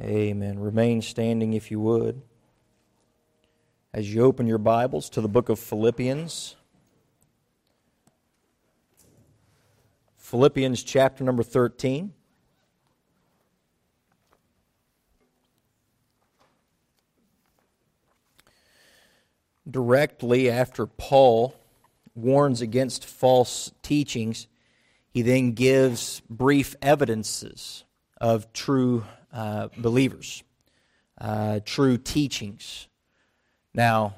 Amen. Remain standing if you would. As you open your Bibles to the book of Philippians, Philippians chapter number 13. Directly after Paul warns against false teachings, he then gives brief evidences of true uh, believers, uh, true teachings. Now,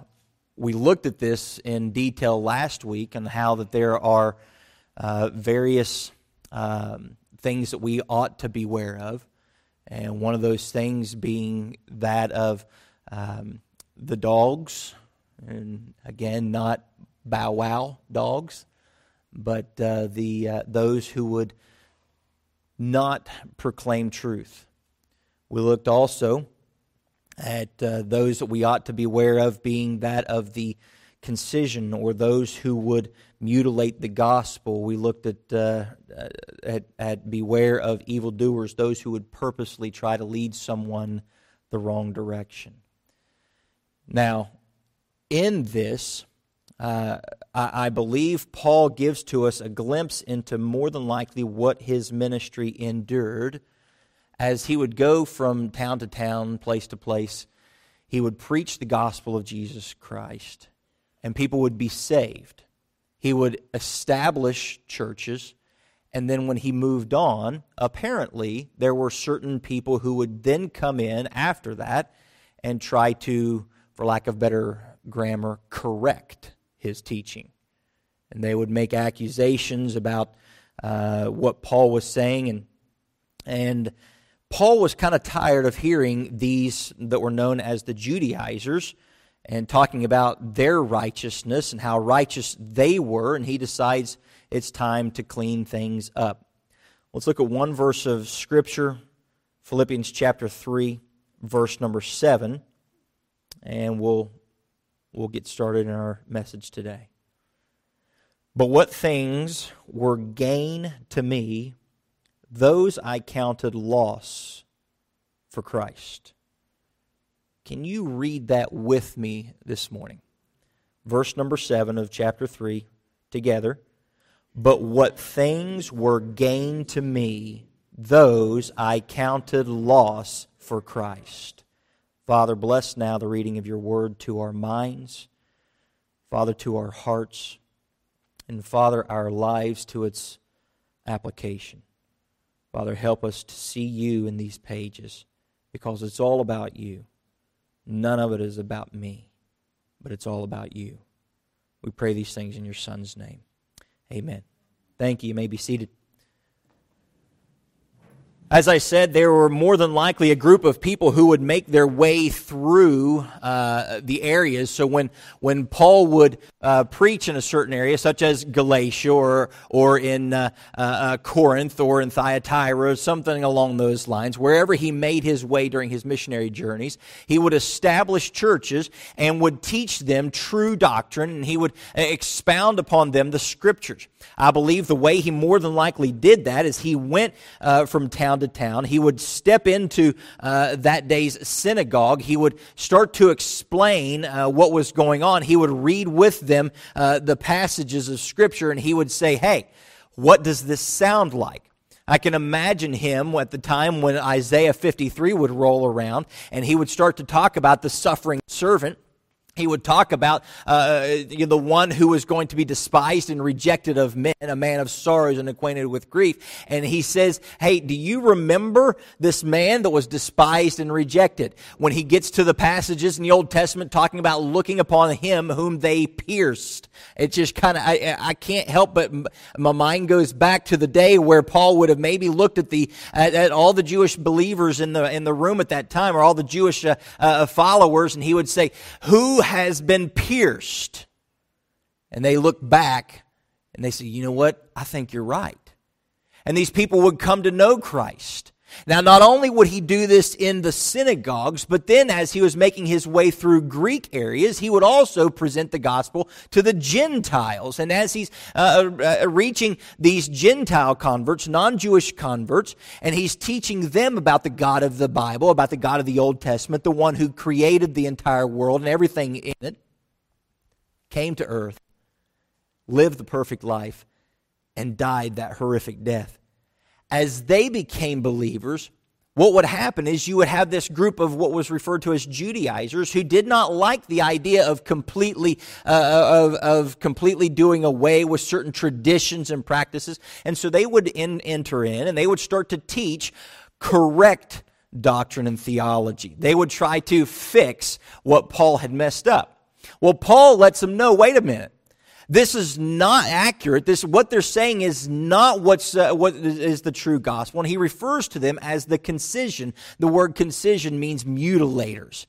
we looked at this in detail last week and how that there are uh, various um, things that we ought to beware of, and one of those things being that of um, the dogs, and again, not bow wow dogs, but uh, the uh, those who would not proclaim truth. We looked also at uh, those that we ought to be aware of being that of the concision or those who would mutilate the gospel. We looked at, uh, at, at beware of evildoers, those who would purposely try to lead someone the wrong direction. Now, in this, uh, I, I believe Paul gives to us a glimpse into more than likely what his ministry endured as he would go from town to town, place to place, he would preach the gospel of Jesus Christ, and people would be saved. He would establish churches, and then when he moved on, apparently there were certain people who would then come in after that and try to, for lack of better grammar, correct his teaching. And they would make accusations about uh, what Paul was saying, and and Paul was kind of tired of hearing these that were known as the Judaizers and talking about their righteousness and how righteous they were, and he decides it's time to clean things up. Let's look at one verse of Scripture, Philippians chapter 3, verse number 7, and we'll, we'll get started in our message today. But what things were gain to me, those I counted loss for Christ. Can you read that with me this morning? Verse number 7 of chapter 3 together. But what things were gain to me, those I counted loss for Christ. Father, bless now the reading of your word to our minds, Father, to our hearts, and Father, our lives to its application. Father, help us to see you in these pages because it's all about you. None of it is about me, but it's all about you. We pray these things in your Son's name. Amen. Thank you. You may be seated. As I said, there were more than likely a group of people who would make their way through uh, the areas. So when when Paul would uh, preach in a certain area, such as Galatia or or in uh, uh, uh Corinth or in Thyatira, something along those lines, wherever he made his way during his missionary journeys, he would establish churches and would teach them true doctrine, and he would expound upon them the scriptures. I believe the way he more than likely did that is he went uh, from town to town. He would step into uh, that day's synagogue. He would start to explain uh, what was going on. He would read with uh, the passages of Scripture and he would say, Hey, what does this sound like? I can imagine him at the time when Isaiah 53 would roll around and he would start to talk about the suffering servant he would talk about uh, the one who was going to be despised and rejected of men, a man of sorrows and acquainted with grief. And he says, Hey, do you remember this man that was despised and rejected? When he gets to the passages in the Old Testament talking about looking upon him whom they pierced. It just kind of, I, I can't help but my mind goes back to the day where Paul would have maybe looked at the, at, at all the Jewish believers in the, in the room at that time or all the Jewish uh, uh, followers and he would say, Who has been pierced. And they look back and they say, you know what? I think you're right. And these people would come to know Christ. Now, not only would he do this in the synagogues, but then as he was making his way through Greek areas, he would also present the gospel to the Gentiles. And as he's uh, uh, reaching these Gentile converts, non Jewish converts, and he's teaching them about the God of the Bible, about the God of the Old Testament, the one who created the entire world and everything in it, came to earth, lived the perfect life, and died that horrific death as they became believers, what would happen is you would have this group of what was referred to as Judaizers who did not like the idea of completely uh, of, of completely doing away with certain traditions and practices, and so they would in, enter in and they would start to teach correct doctrine and theology. They would try to fix what Paul had messed up. Well, Paul lets them know. Wait a minute. This is not accurate. This what they're saying is not what's uh, what is the true gospel. And he refers to them as the concision. The word concision means mutilators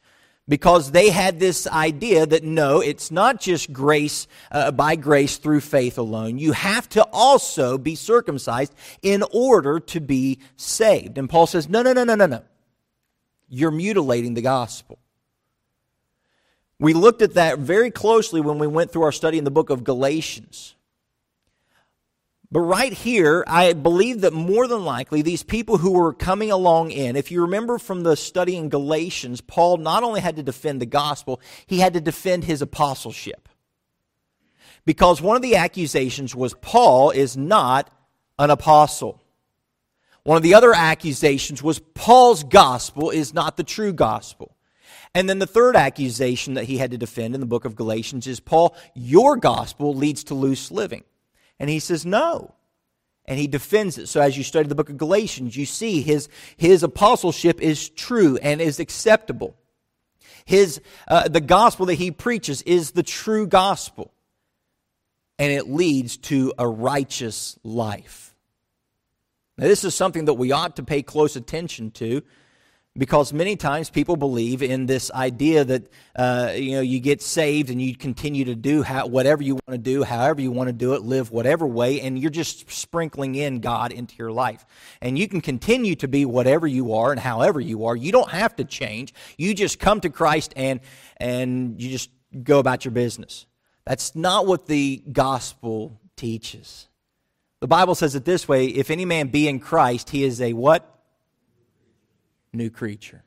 because they had this idea that no, it's not just grace uh, by grace through faith alone. You have to also be circumcised in order to be saved. And Paul says, no, no, no, no, no, no. You're mutilating the gospel. We looked at that very closely when we went through our study in the book of Galatians. But right here, I believe that more than likely, these people who were coming along in, if you remember from the study in Galatians, Paul not only had to defend the gospel, he had to defend his apostleship. Because one of the accusations was Paul is not an apostle. One of the other accusations was Paul's gospel is not the true gospel. And then the third accusation that he had to defend in the book of Galatians is Paul, your gospel leads to loose living. And he says, no. And he defends it. So as you study the book of Galatians, you see his, his apostleship is true and is acceptable. His, uh, the gospel that he preaches is the true gospel. And it leads to a righteous life. Now, this is something that we ought to pay close attention to because many times people believe in this idea that uh, you know you get saved and you continue to do how, whatever you want to do however you want to do it live whatever way and you're just sprinkling in god into your life. And you can continue to be whatever you are and however you are. You don't have to change. You just come to christ and and you just go about your business. That's not what the gospel teaches. The bible says it this way if any man be in christ he is a what new creature.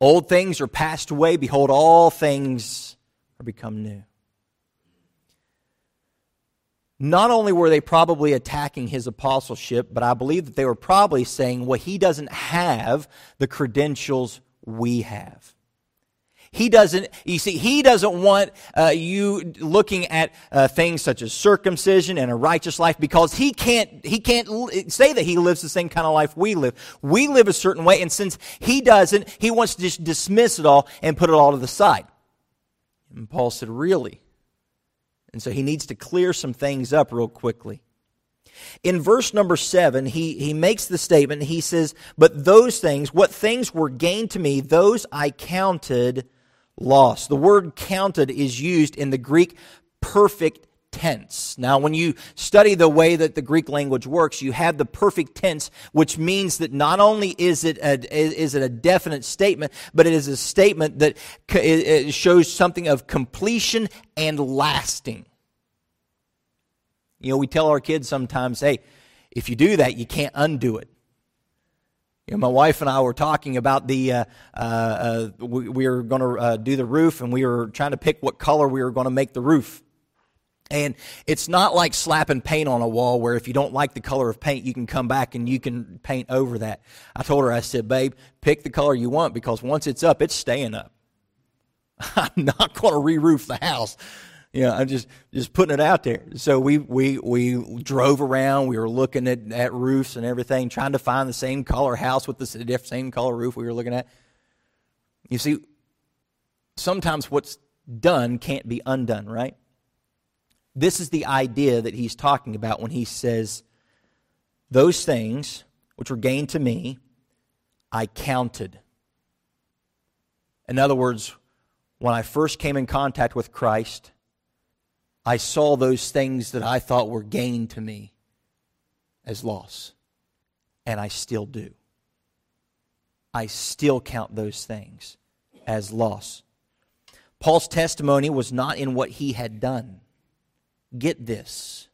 Old things are passed away. Behold, all things are become new. Not only were they probably attacking his apostleship, but I believe that they were probably saying, well, he doesn't have the credentials we have. He doesn't, you see, he doesn't want uh, you looking at uh, things such as circumcision and a righteous life because he can't, he can't say that he lives the same kind of life we live. We live a certain way, and since he doesn't, he wants to just dismiss it all and put it all to the side. And Paul said, Really? And so he needs to clear some things up real quickly. In verse number seven, he, he makes the statement, he says, But those things, what things were gained to me, those I counted loss. The word counted is used in the Greek perfect tense. Now, when you study the way that the Greek language works, you have the perfect tense, which means that not only is it a, is it a definite statement, but it is a statement that it shows something of completion and lasting. You know, we tell our kids sometimes, hey, if you do that, you can't undo it. You know, my wife and I were talking about the, uh, uh, uh, we, we, were going to uh, do the roof and we were trying to pick what color we were going to make the roof. And it's not like slapping paint on a wall where if you don't like the color of paint, you can come back and you can paint over that. I told her, I said, babe, pick the color you want because once it's up, it's staying up. I'm not going to re roof the house you know, I'm just just putting it out there. So we we we drove around. We were looking at, at roofs and everything, trying to find the same color house with the same color roof we were looking at. You see, sometimes what's done can't be undone, right? This is the idea that he's talking about when he says, "Those things which were gained to me, I counted." In other words, when I first came in contact with Christ I saw those things that I thought were gain to me as loss. and I still do. I still count those things as loss. Paul's testimony was not in what he had done. Get this.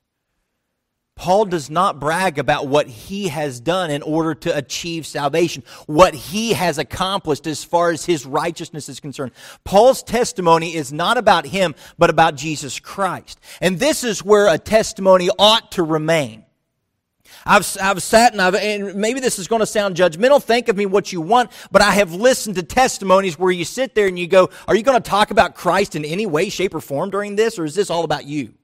Paul does not brag about what he has done in order to achieve salvation, what he has accomplished as far as his righteousness is concerned. Paul's testimony is not about him, but about Jesus Christ. And this is where a testimony ought to remain. I've, I've sat and I've, and maybe this is going to sound judgmental. Think of me what you want, but I have listened to testimonies where you sit there and you go, are you going to talk about Christ in any way, shape, or form during this, or is this all about you?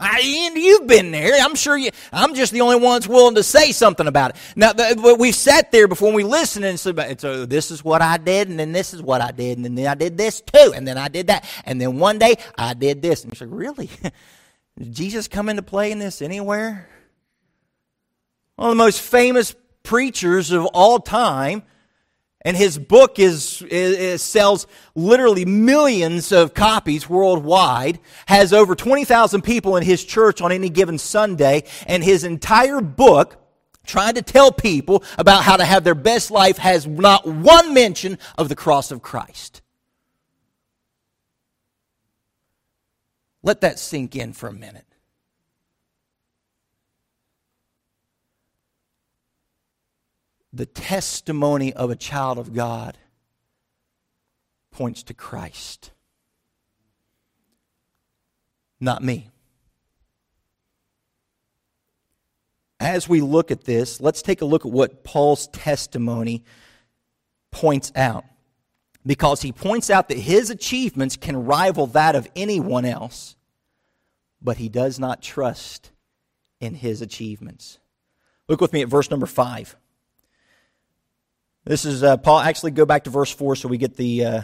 I, you've been there. I'm sure you, I'm just the only one that's willing to say something about it. Now, the, we've sat there before we listen and said, so this is what I did, and then this is what I did, and then I did this too, and then I did that, and then one day I did this. And you like, really? Did Jesus come into play in this anywhere? One of the most famous preachers of all time and his book is, is, sells literally millions of copies worldwide has over 20,000 people in his church on any given sunday and his entire book trying to tell people about how to have their best life has not one mention of the cross of christ. Let that sink in for a minute the testimony of a child of God points to Christ, not me. As we look at this, let's take a look at what Paul's testimony points out. Because he points out that his achievements can rival that of anyone else, but he does not trust in his achievements. Look with me at verse number 5. This is uh, Paul. Actually, go back to verse four so we get the uh,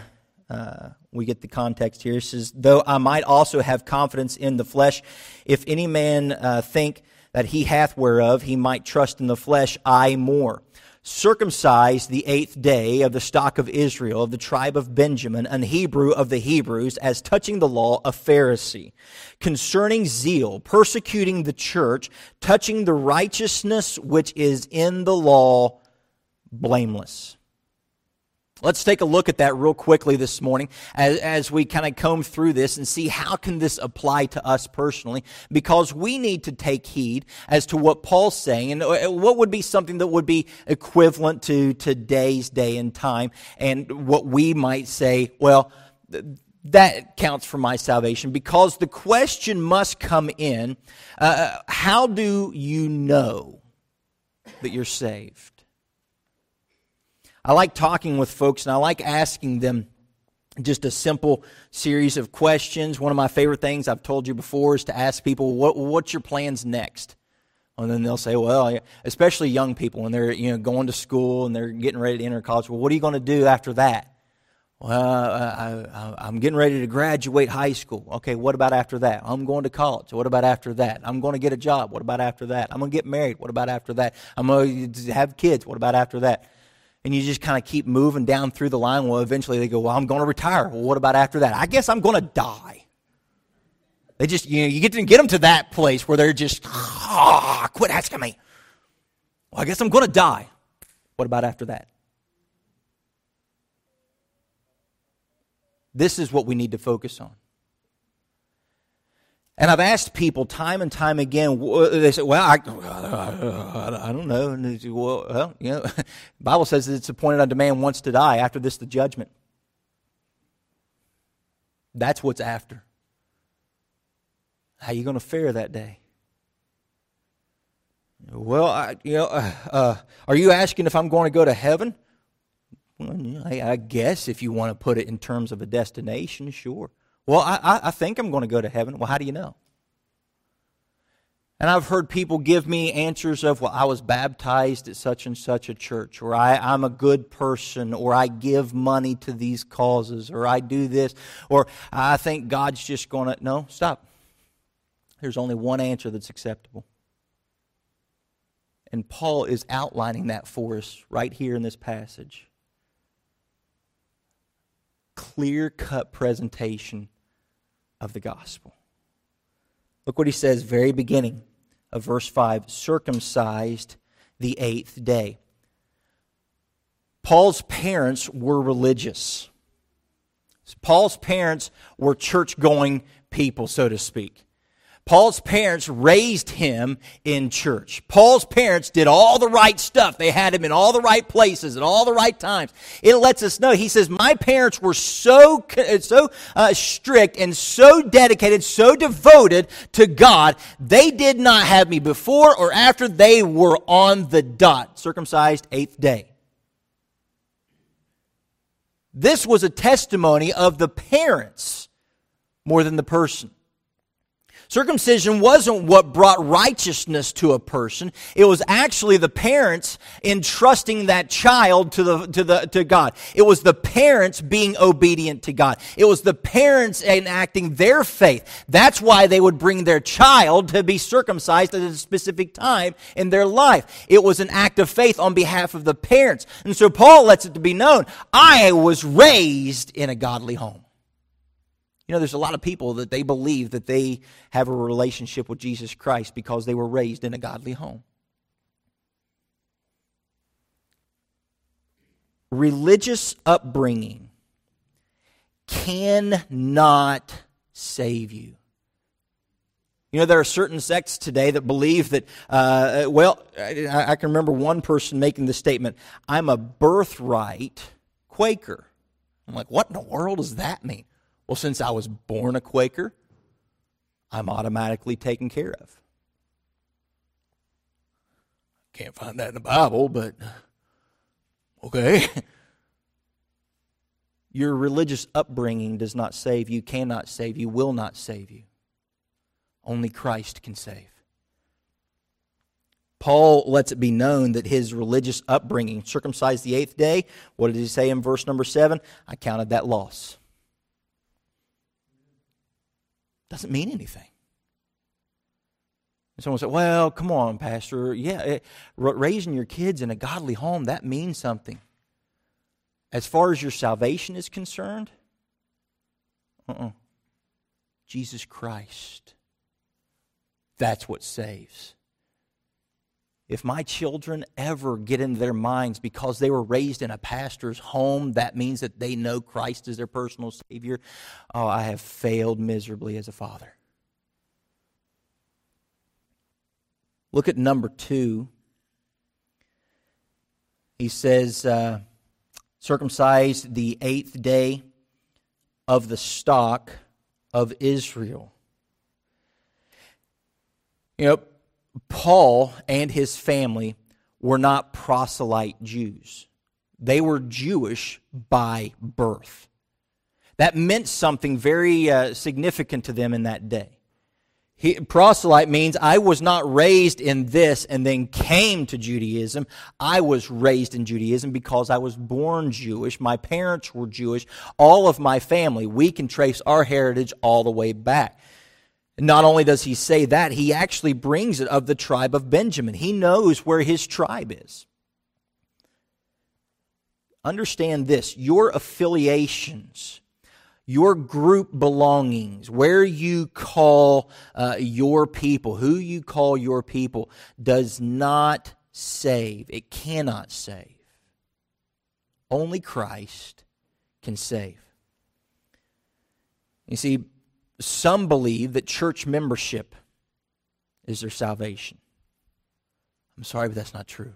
uh, we get the context here. It says, "Though I might also have confidence in the flesh, if any man uh, think that he hath whereof he might trust in the flesh, I more." circumcised the eighth day of the stock of Israel, of the tribe of Benjamin, an Hebrew of the Hebrews, as touching the law, a Pharisee, concerning zeal, persecuting the church, touching the righteousness which is in the law, blameless. Let's take a look at that real quickly this morning as, as we kind of comb through this and see how can this apply to us personally because we need to take heed as to what Paul's saying and uh, what would be something that would be equivalent to today's day and time and what we might say, well, that counts for my salvation because the question must come in, uh, how do you know that you're saved? I like talking with folks and I like asking them just a simple series of questions. One of my favorite things I've told you before is to ask people, what, what's your plans next? And then they'll say, well, especially young people when they're you know going to school and they're getting ready to enter college. Well, what are you going to do after that? Well, I, am getting ready to graduate high school. Okay, what about after that? I'm going to college. What about after that? I'm going to get a job. What about after that? I'm going to get married. What about after that? I'm going to have kids. What about after that? And you just kind of keep moving down through the line. Well, eventually they go, Well, I'm going to retire. Well, what about after that? I guess I'm going to die. They just, you know, you get to get them to that place where they're just, ah, quit asking me. Well, I guess I'm going to die. What about after that? This is what we need to focus on. And I've asked people time and time again. They say, "Well, I, I don't know." And say, well, you know, Bible says that it's appointed unto man once to die. After this, the judgment. That's what's after. How you going to fare that day? Well, I, you know, uh, uh, are you asking if I'm going to go to heaven? Well, I guess if you want to put it in terms of a destination, sure. Well, I, I think I'm going to go to heaven. Well, how do you know? And I've heard people give me answers of, well, I was baptized at such and such a church, or I, am a good person, or I give money to these causes, or I do this, or I think God's just going to. No, stop. There's only one answer that's acceptable. And Paul is outlining that for us right here in this passage. Clear cut presentation of the gospel. Look what he says, very beginning of verse 5 circumcised the eighth day. Paul's parents were religious. Paul's parents were church going people, so to speak. Paul's parents raised him in church. Paul's parents did all the right stuff. They had him in all the right places at all the right times. It lets us know. He says, My parents were so, so uh, strict and so dedicated, so devoted to God. They did not have me before or after they were on the dot, circumcised eighth day. This was a testimony of the parents more than the person. Circumcision wasn't what brought righteousness to a person. It was actually the parents entrusting that child to the, to the, to God. It was the parents being obedient to God. It was the parents enacting their faith. That's why they would bring their child to be circumcised at a specific time in their life. It was an act of faith on behalf of the parents. And so Paul lets it to be known, I was raised in a godly home. You know, there's a lot of people that they believe that they have a relationship with Jesus Christ because they were raised in a godly home. Religious upbringing cannot save you. You know, there are certain sects today that believe that, uh, well, I, I can remember one person making the statement, I'm a birthright Quaker. I'm like, what in the world does that mean? Well, since I was born a Quaker, I'm automatically taken care of. Can't find that in the Bible, but okay. Your religious upbringing does not save you, cannot save you, will not save you. Only Christ can save. Paul lets it be known that his religious upbringing, circumcised the eighth day, what did he say in verse number seven? I counted that loss doesn't mean anything. And someone said, Well, come on, Pastor. Yeah, it, raising your kids in a godly home, that means something. As far as your salvation is concerned, uh-uh. Jesus Christ. That's what saves. If my children ever get into their minds because they were raised in a pastor's home, that means that they know Christ is their personal Savior. Oh, I have failed miserably as a father. Look at number two. He says, uh, circumcised the eighth day of the stock of Israel. You know, Paul and his family were not proselyte Jews. They were Jewish by birth. That meant something very uh, significant to them in that day. He, proselyte means I was not raised in this and then came to Judaism. I was raised in Judaism because I was born Jewish. My parents were Jewish. All of my family, we can trace our heritage all the way back. Not only does he say that, he actually brings it of the tribe of Benjamin. He knows where his tribe is. Understand this your affiliations, your group belongings, where you call uh, your people, who you call your people, does not save. It cannot save. Only Christ can save. You see, some believe that church membership is their salvation. I'm sorry, but that's not true.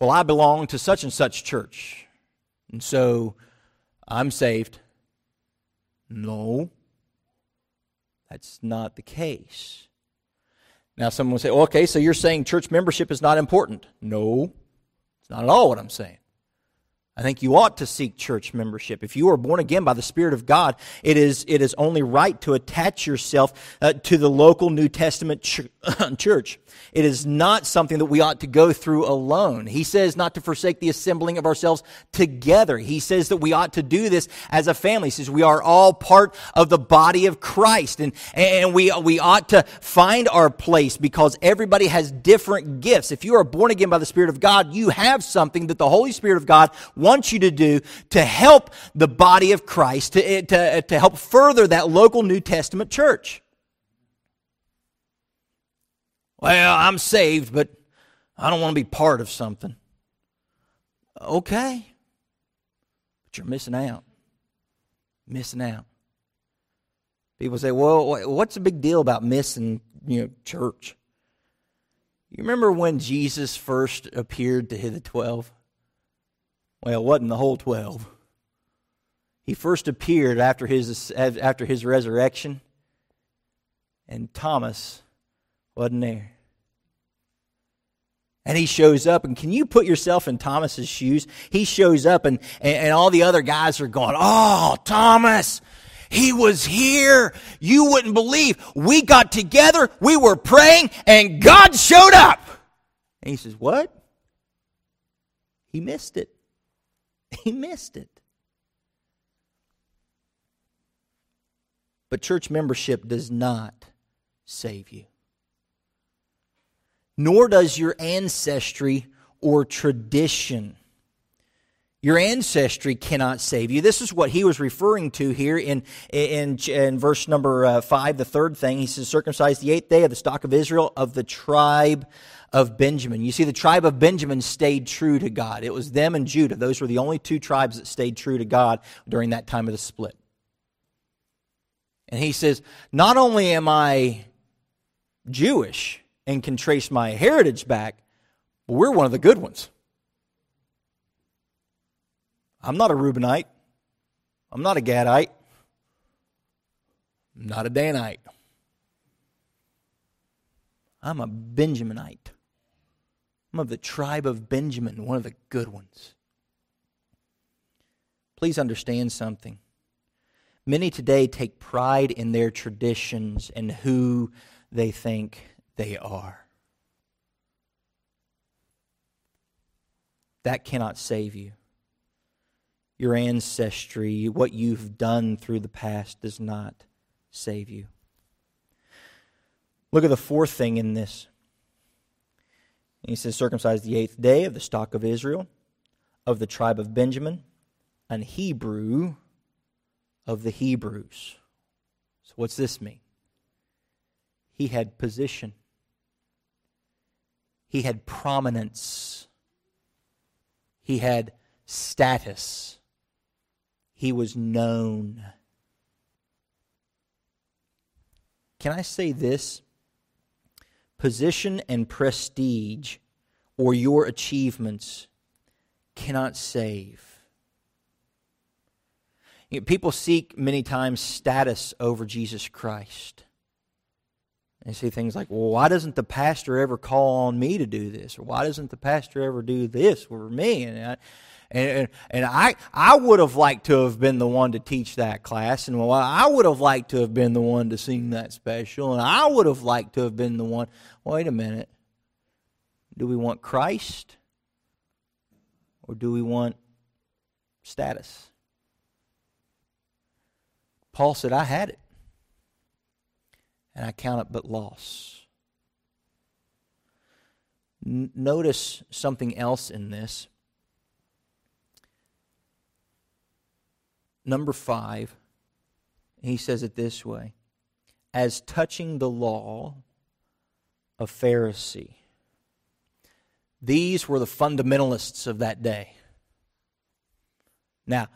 Well, I belong to such and such church, and so I'm saved. No, that's not the case. Now, someone will say, well, okay, so you're saying church membership is not important. No, it's not at all what I'm saying. I think you ought to seek church membership. If you are born again by the Spirit of God, it is, it is only right to attach yourself uh, to the local New Testament ch- church. It is not something that we ought to go through alone. He says not to forsake the assembling of ourselves together. He says that we ought to do this as a family. He says we are all part of the body of Christ and, and we, we ought to find our place because everybody has different gifts. If you are born again by the Spirit of God, you have something that the Holy Spirit of God wants you to do to help the body of Christ, to, eh, to, eh, to help further that local New Testament church. Well, I'm saved, but I don't want to be part of something. Okay. But you're missing out. Missing out. People say, well, what's the big deal about missing, you know, church? You remember when Jesus first appeared to the 12? Well, it wasn't the whole 12. He first appeared after his, after his resurrection, and Thomas wasn't there. And he shows up, and can you put yourself in Thomas's shoes? He shows up, and, and, and all the other guys are going, Oh, Thomas, he was here. You wouldn't believe. We got together, we were praying, and God showed up. And he says, What? He missed it. He missed it. But church membership does not save you. Nor does your ancestry or tradition. Your ancestry cannot save you. This is what he was referring to here in, in, in verse number uh, 5, the third thing. He says, circumcised the eighth day of the stock of Israel of the tribe of Benjamin. You see, the tribe of Benjamin stayed true to God. It was them and Judah. Those were the only two tribes that stayed true to God during that time of the split. And he says, Not only am I Jewish and can trace my heritage back, but we're one of the good ones. I'm not a Reubenite. I'm not a Gadite. I'm not a Danite. I'm a Benjaminite. I'm of the tribe of Benjamin, one of the good ones. Please understand something. Many today take pride in their traditions and who they think they are. That cannot save you. Your ancestry, what you've done through the past, does not save you. Look at the fourth thing in this. He says, circumcised the eighth day of the stock of Israel, of the tribe of Benjamin, an Hebrew of the Hebrews. So, what's this mean? He had position, he had prominence, he had status, he was known. Can I say this? Position and prestige or your achievements cannot save. You know, people seek many times status over Jesus Christ. They see things like, well, why doesn't the pastor ever call on me to do this? Or why doesn't the pastor ever do this for me? And I, and, and I, I would have liked to have been the one to teach that class, and well, I would have liked to have been the one to sing that special, and I would have liked to have been the one. Wait a minute. Do we want Christ? Or do we want status? Paul said, I had it, and I count it but loss. N- notice something else in this. Number five, he says it this way as touching the law of Pharisee. These were the fundamentalists of that day. Now,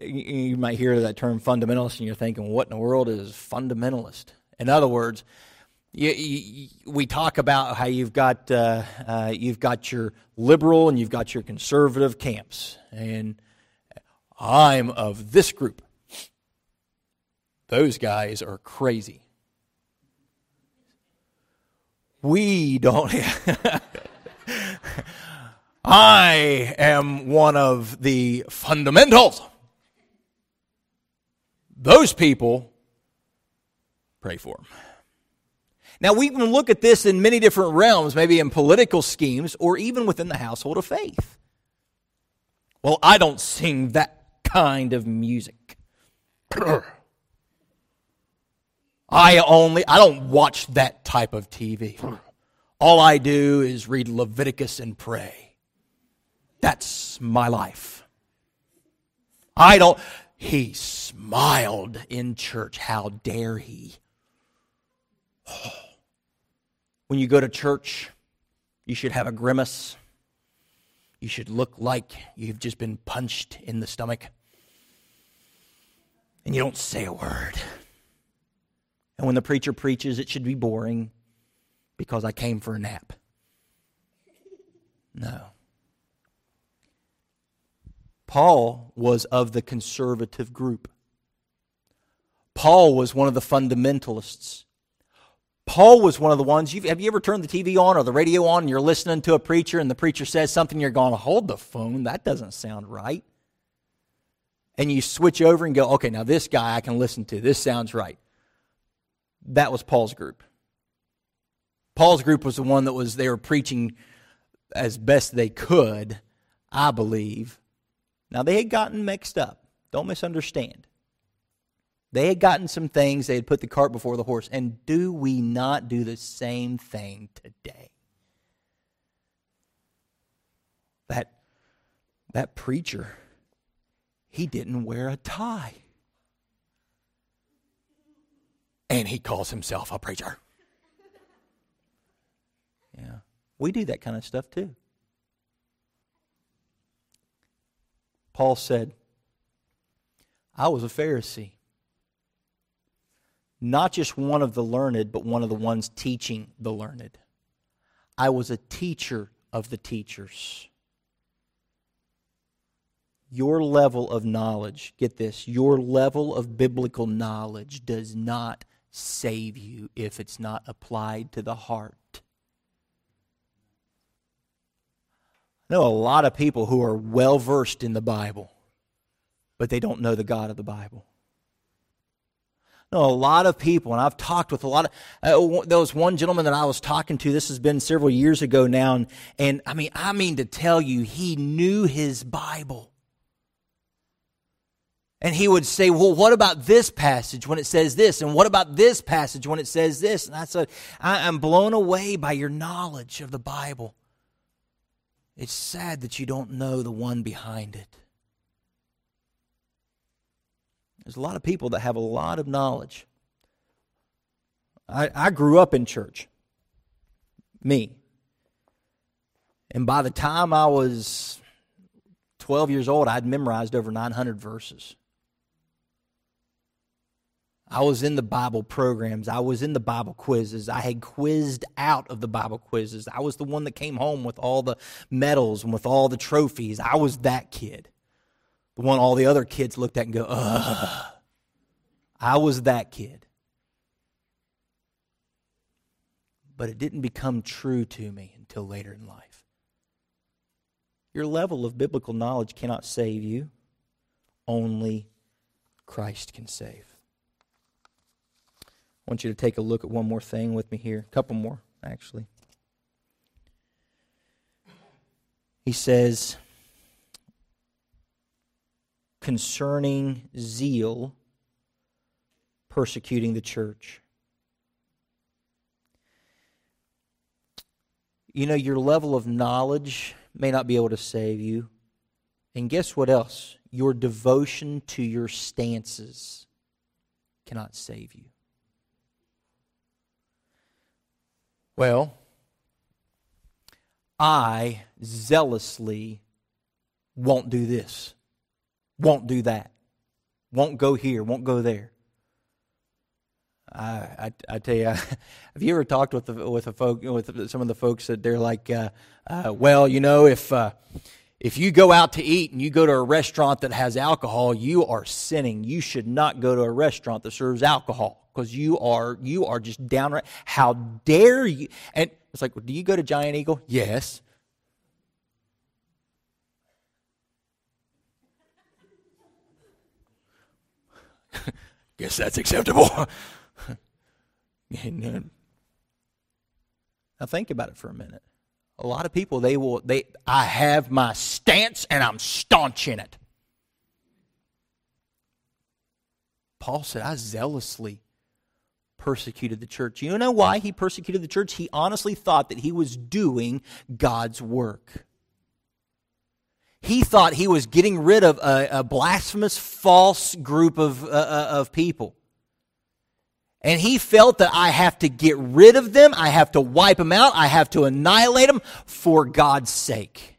you might hear that term fundamentalist and you're thinking, what in the world is fundamentalist? In other words, you, you, we talk about how you've got uh, uh, you've got your liberal and you've got your conservative camps, and I'm of this group. Those guys are crazy. We don't. I am one of the fundamentals. Those people, pray for them. Now, we can look at this in many different realms, maybe in political schemes or even within the household of faith. Well, I don't sing that kind of music. I only, I don't watch that type of TV. All I do is read Leviticus and pray. That's my life. I don't, he smiled in church. How dare he? When you go to church, You should have a grimace. You should look like you've just been punched in the stomach. And you don't say a word. And when the preacher preaches, it should be boring because I came for a nap. No. Paul was of the conservative group. Paul was one of the fundamentalists. Paul was one of the ones. have you ever turned the TV on or the radio on and you're listening to a preacher and the preacher says something, you're going, hold the phone, that doesn't sound right. And you switch over and go, okay, now this guy I can listen to. This sounds right. That was Paul's group. Paul's group was the one that was, they were preaching as best they could, I believe. Now, they had gotten mixed up. Don't misunderstand. They had gotten some things, they had put the cart before the horse. And do we not do the same thing today? That, that preacher, he didn't wear a tie. And he calls himself a preacher. Yeah. We do that kind of stuff too. Paul said, I was a Pharisee. Not just one of the learned, but one of the ones teaching the learned. I was a teacher of the teachers. Your level of knowledge, get this, your level of biblical knowledge does not save you if it's not applied to the heart. I know a lot of people who are well versed in the Bible, but they don't know the God of the Bible. I know a lot of people, and I've talked with a lot of. Uh, there was one gentleman that I was talking to. This has been several years ago now, and, and I mean, I mean to tell you, he knew his Bible. And he would say, Well, what about this passage when it says this? And what about this passage when it says this? And I said, I'm blown away by your knowledge of the Bible. It's sad that you don't know the one behind it. There's a lot of people that have a lot of knowledge. I, I grew up in church. Me. And by the time I was 12 years old, I'd memorized over 900 verses. I was in the Bible programs. I was in the Bible quizzes. I had quizzed out of the Bible quizzes. I was the one that came home with all the medals and with all the trophies. I was that kid. The one all the other kids looked at and go, ugh. I was that kid. But it didn't become true to me until later in life. Your level of biblical knowledge cannot save you, only Christ can save. Want you to take a look at one more thing with me here. A couple more, actually. He says, concerning zeal persecuting the church. You know, your level of knowledge may not be able to save you. And guess what else? Your devotion to your stances cannot save you. Well, I zealously won't do this, won't do that, won't go here, won't go there. I, I, I tell you, have you ever talked with the, with a folk with some of the folks that they're like, uh, uh, well, you know, if uh, if you go out to eat and you go to a restaurant that has alcohol, you are sinning. You should not go to a restaurant that serves alcohol because you are you are just downright. How dare you? And it's like, well, do you go to Giant Eagle? Yes. Guess that's acceptable. now think about it for a minute. A lot of people they will they I have my stance and I'm staunch in it. Paul said, I zealously persecuted the church. You know why he persecuted the church? He honestly thought that he was doing God's work. He thought he was getting rid of a, a blasphemous, false group of, uh, uh of people. And he felt that I have to get rid of them, I have to wipe them out, I have to annihilate them for God's sake.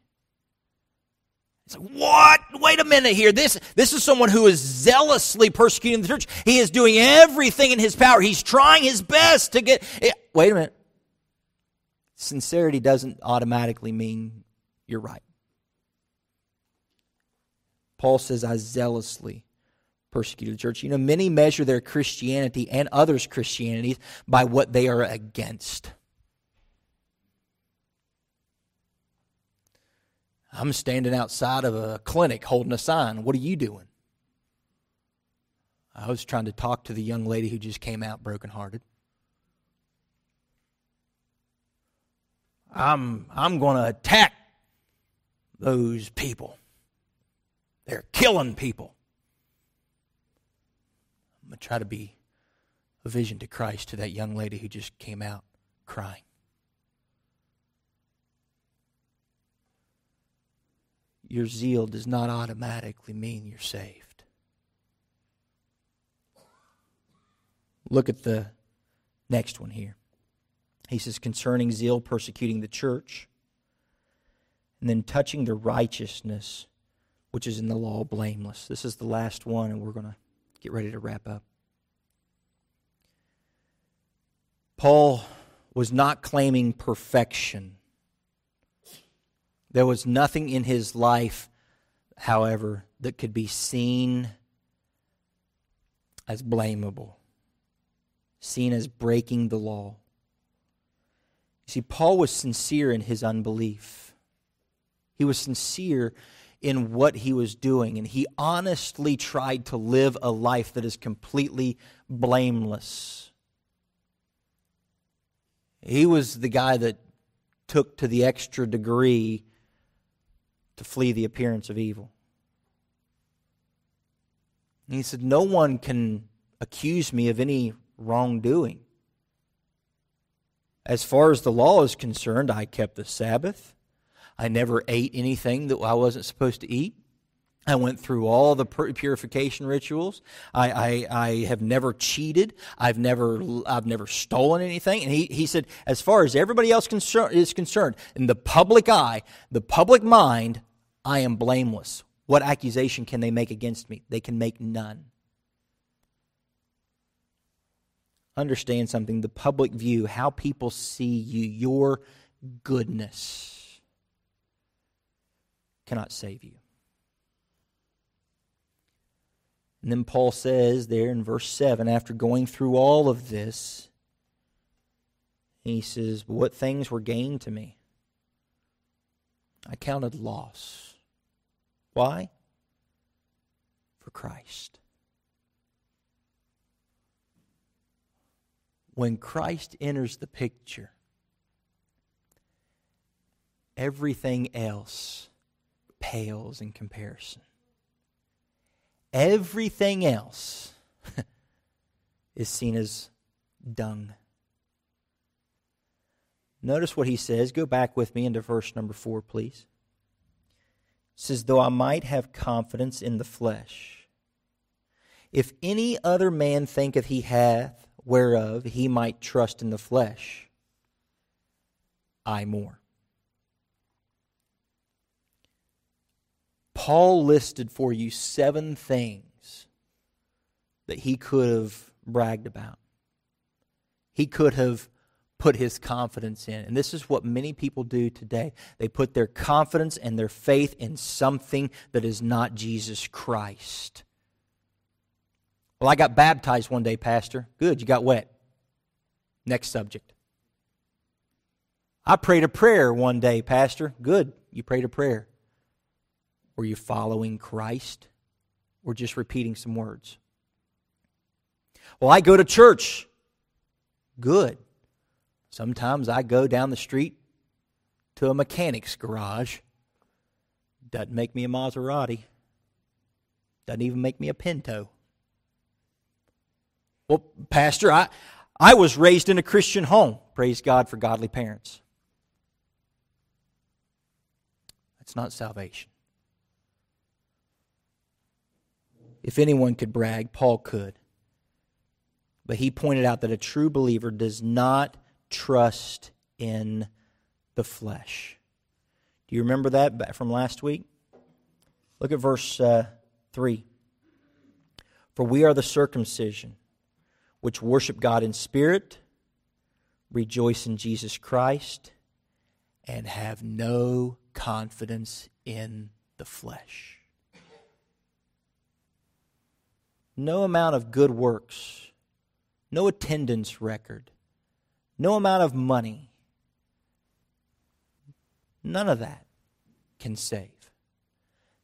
It's like, what? Wait a minute here. This, this is someone who is zealously persecuting the church. He is doing everything in his power. He's trying his best to get. It. Wait a minute. Sincerity doesn't automatically mean you're right. Paul says, I zealously persecuted church. You know, many measure their Christianity and others' Christianities by what they are against. I'm standing outside of a clinic holding a sign. What are you doing? I was trying to talk to the young lady who just came out brokenhearted. I'm, I'm going to attack those people. They're killing people. I'm going to try to be a vision to Christ to that young lady who just came out crying. your zeal does not automatically mean you're saved. Look at the next one here. He says, concerning zeal persecuting the church, and then touching the righteousness which is in the law blameless. This is the last one, and we're going to get ready to wrap up. Paul was not claiming perfection there was nothing in his life, however, that could be seen as blamable, seen as breaking the law. You see, Paul was sincere in his unbelief. He was sincere in what he was doing, and he honestly tried to live a life that is completely blameless. He was the guy that took to the extra degree to flee the appearance of evil. And he said, No one can accuse me of any wrongdoing. As far as the law is concerned, I kept the Sabbath. I never ate anything that I wasn't supposed to eat. I went through all the purification rituals. I, I, I, have never cheated. I've never, I've never stolen anything. And he, he said, as far as everybody else is concerned, in the public eye, the public mind, I am blameless. What accusation can they make against me? They can make none. Understand something the public view, how people see you, your goodness cannot save you. And then Paul says there in verse 7, after going through all of this, he says, What things were gained to me? I counted loss why? For Christ. When Christ enters the picture, everything else pales in comparison. Everything else is seen as dung. Notice what he says. Go back with me into verse number four, please says, Though I might have confidence in the flesh. If any other man thinketh he hath whereof he might trust in the flesh, I more. Paul listed for you seven things that he could have bragged about. He could have put his confidence in. And this is what many people do today. They put their confidence and their faith in something that is not Jesus Christ. Well, I got baptized one day, Pastor. Good, you got wet. Next subject. I prayed a prayer one day, Pastor. Good, you prayed a prayer. Were you following Christ or just repeating some words? Well, I go to church. Good. Sometimes I go down the street to a mechanic's garage. Doesn't make me a Maserati. Doesn't even make me a Pinto. Well, Pastor, I, I was raised in a Christian home. Praise God for godly parents. That's not salvation. If anyone could brag, Paul could. But he pointed out that a true believer does not trust in the flesh. Do you remember that from last week? Look at verse uh, 3. For we are the circumcision, which worship God in spirit, rejoice in Jesus Christ, and have no confidence in the flesh. No amount of good works, no attendance record, no amount of money, none of that can save.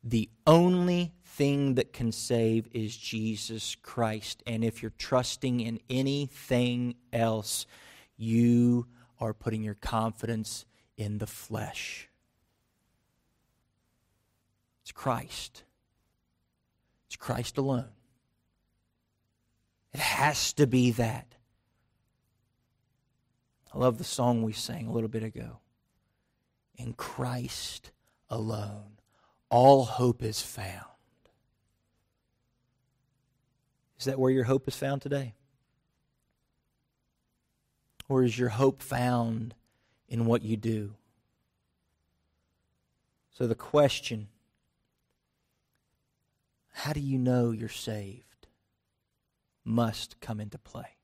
The only thing that can save is Jesus Christ. And if you're trusting in anything else, you are putting your confidence in the flesh. It's Christ. It's Christ alone. It has to be that. I love the song we sang a little bit ago. In Christ alone, all hope is found. Is that where your hope is found today? Or is your hope found in what you do? So the question how do you know you're saved? Must come into play.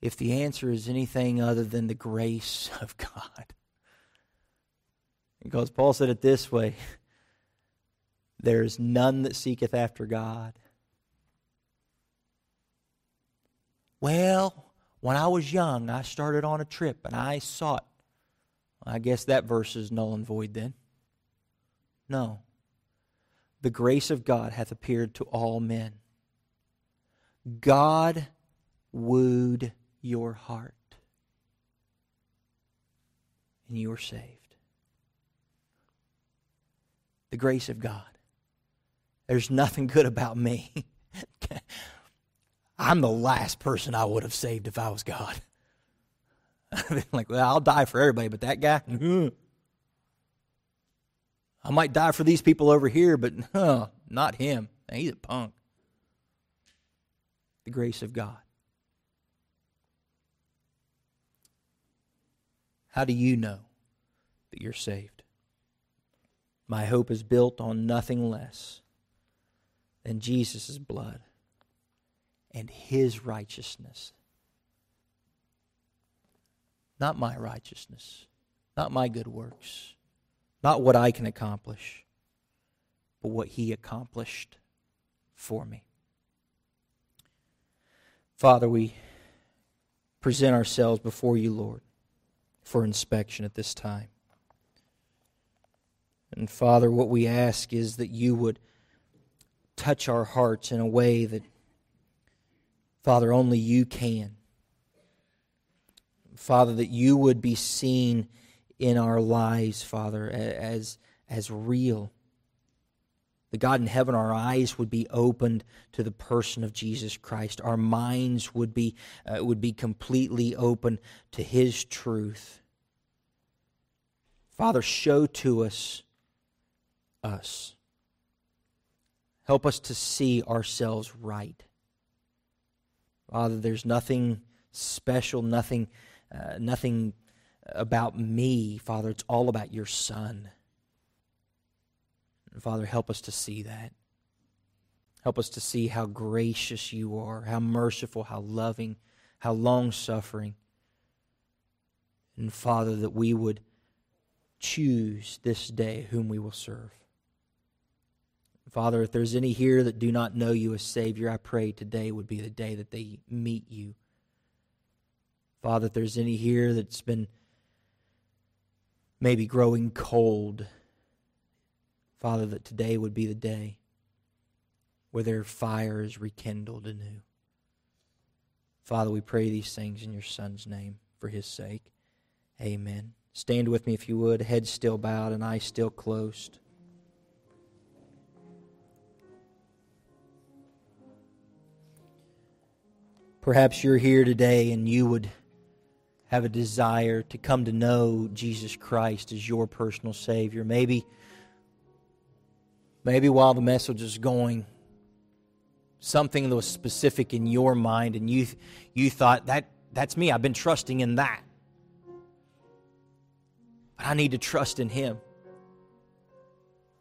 If the answer is anything other than the grace of God, because Paul said it this way there is none that seeketh after God. Well, when I was young, I started on a trip and I sought. I guess that verse is null and void then. No the grace of God hath appeared to all men. God wooed your heart, and you are saved. The grace of God. There's nothing good about me. I'm the last person I would have saved if I was God. like, well, I'll die for everybody, but that guy, I might die for these people over here, but not him. He's a punk. The grace of God. How do you know that you're saved? My hope is built on nothing less than Jesus' blood and his righteousness. Not my righteousness, not my good works not what I can accomplish, but what He accomplished for me. Father, we present ourselves before you, Lord, for inspection at this time. And Father, what we ask is that you would touch our hearts in a way that, Father, only you can. Father, that you would be seen in our lives, Father, as, as real. The God in heaven, our eyes would be opened to the person of Jesus Christ. Our minds would be, uh, would be completely open to His truth. Father, show to us us. Help us to see ourselves right. Father, there's nothing special, nothing, uh, nothing about me, Father. It's all about your Son. And Father, help us to see that. Help us to see how gracious you are, how merciful, how loving, how long suffering. And Father, that we would choose this day whom we will serve. Father, if there's any here that do not know you as Savior, I pray today would be the day that they meet you. Father, if there's any here that's been maybe growing cold. Father, that today would be the day where their fire is rekindled anew. Father, we pray these things in your Son's name for his sake. Amen. Stand with me if you would, head still bowed and eyes still closed. Perhaps you're here today and you would have a desire to come to know Jesus Christ as your personal Savior. Maybe, maybe while the message is going, something that was specific in your mind, and you, you thought, that, that's me. I've been trusting in that. But I need to trust in Him.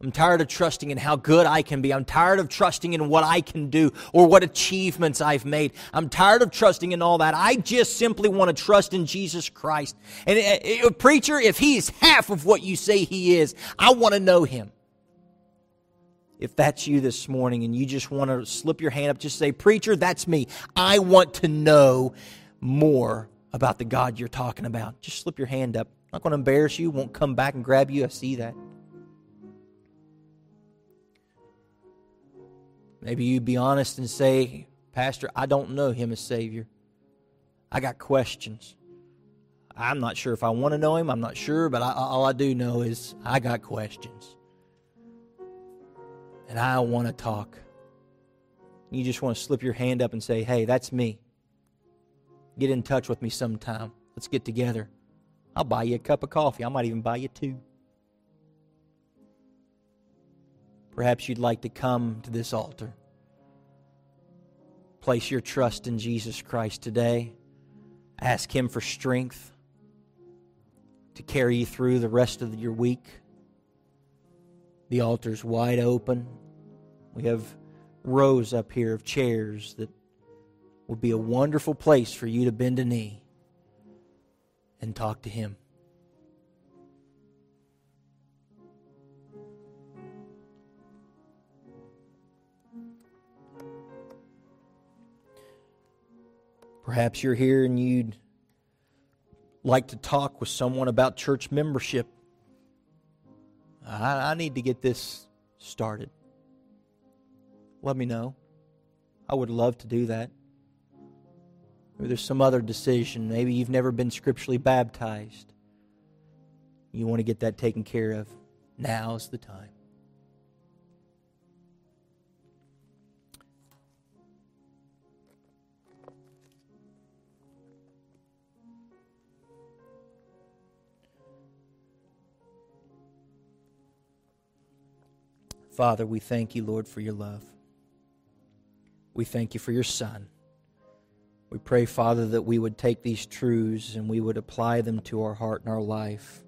I'm tired of trusting in how good I can be. I'm tired of trusting in what I can do or what achievements I've made. I'm tired of trusting in all that. I just simply want to trust in Jesus Christ. And a, uh, uh, preacher, if he is half of what you say he is, I want to know him. If that's you this morning and you just want to slip your hand up, just say, Preacher, that's me. I want to know more about the God you're talking about. Just slip your hand up. I'm not going to embarrass you, won't come back and grab you. I see that. Maybe you'd be honest and say, Pastor, I don't know him as Savior. I got questions. I'm not sure if I want to know him. I'm not sure, but I, all I do know is I got questions. And I want to talk. You just want to slip your hand up and say, hey, that's me. Get in touch with me sometime. Let's get together. I'll buy you a cup of coffee. I might even buy you two. Perhaps you'd like to come to this altar. Place your trust in Jesus Christ today. Ask Him for strength to carry you through the rest of your week. The altar's wide open. We have rows up here of chairs that would be a wonderful place for you to bend a knee and talk to Him. Perhaps you're here and you'd like to talk with someone about church membership. I, I need to get this started. Let me know. I would love to do that. Maybe there's some other decision. Maybe you've never been scripturally baptized. You want to get that taken care of. Now's the time. Father, we thank you, Lord, for your love. We thank you for your Son. We pray, Father, that we would take these truths and we would apply them to our heart and our life.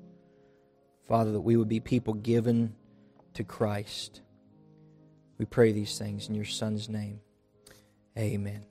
Father, that we would be people given to Christ. We pray these things in your Son's name. Amen.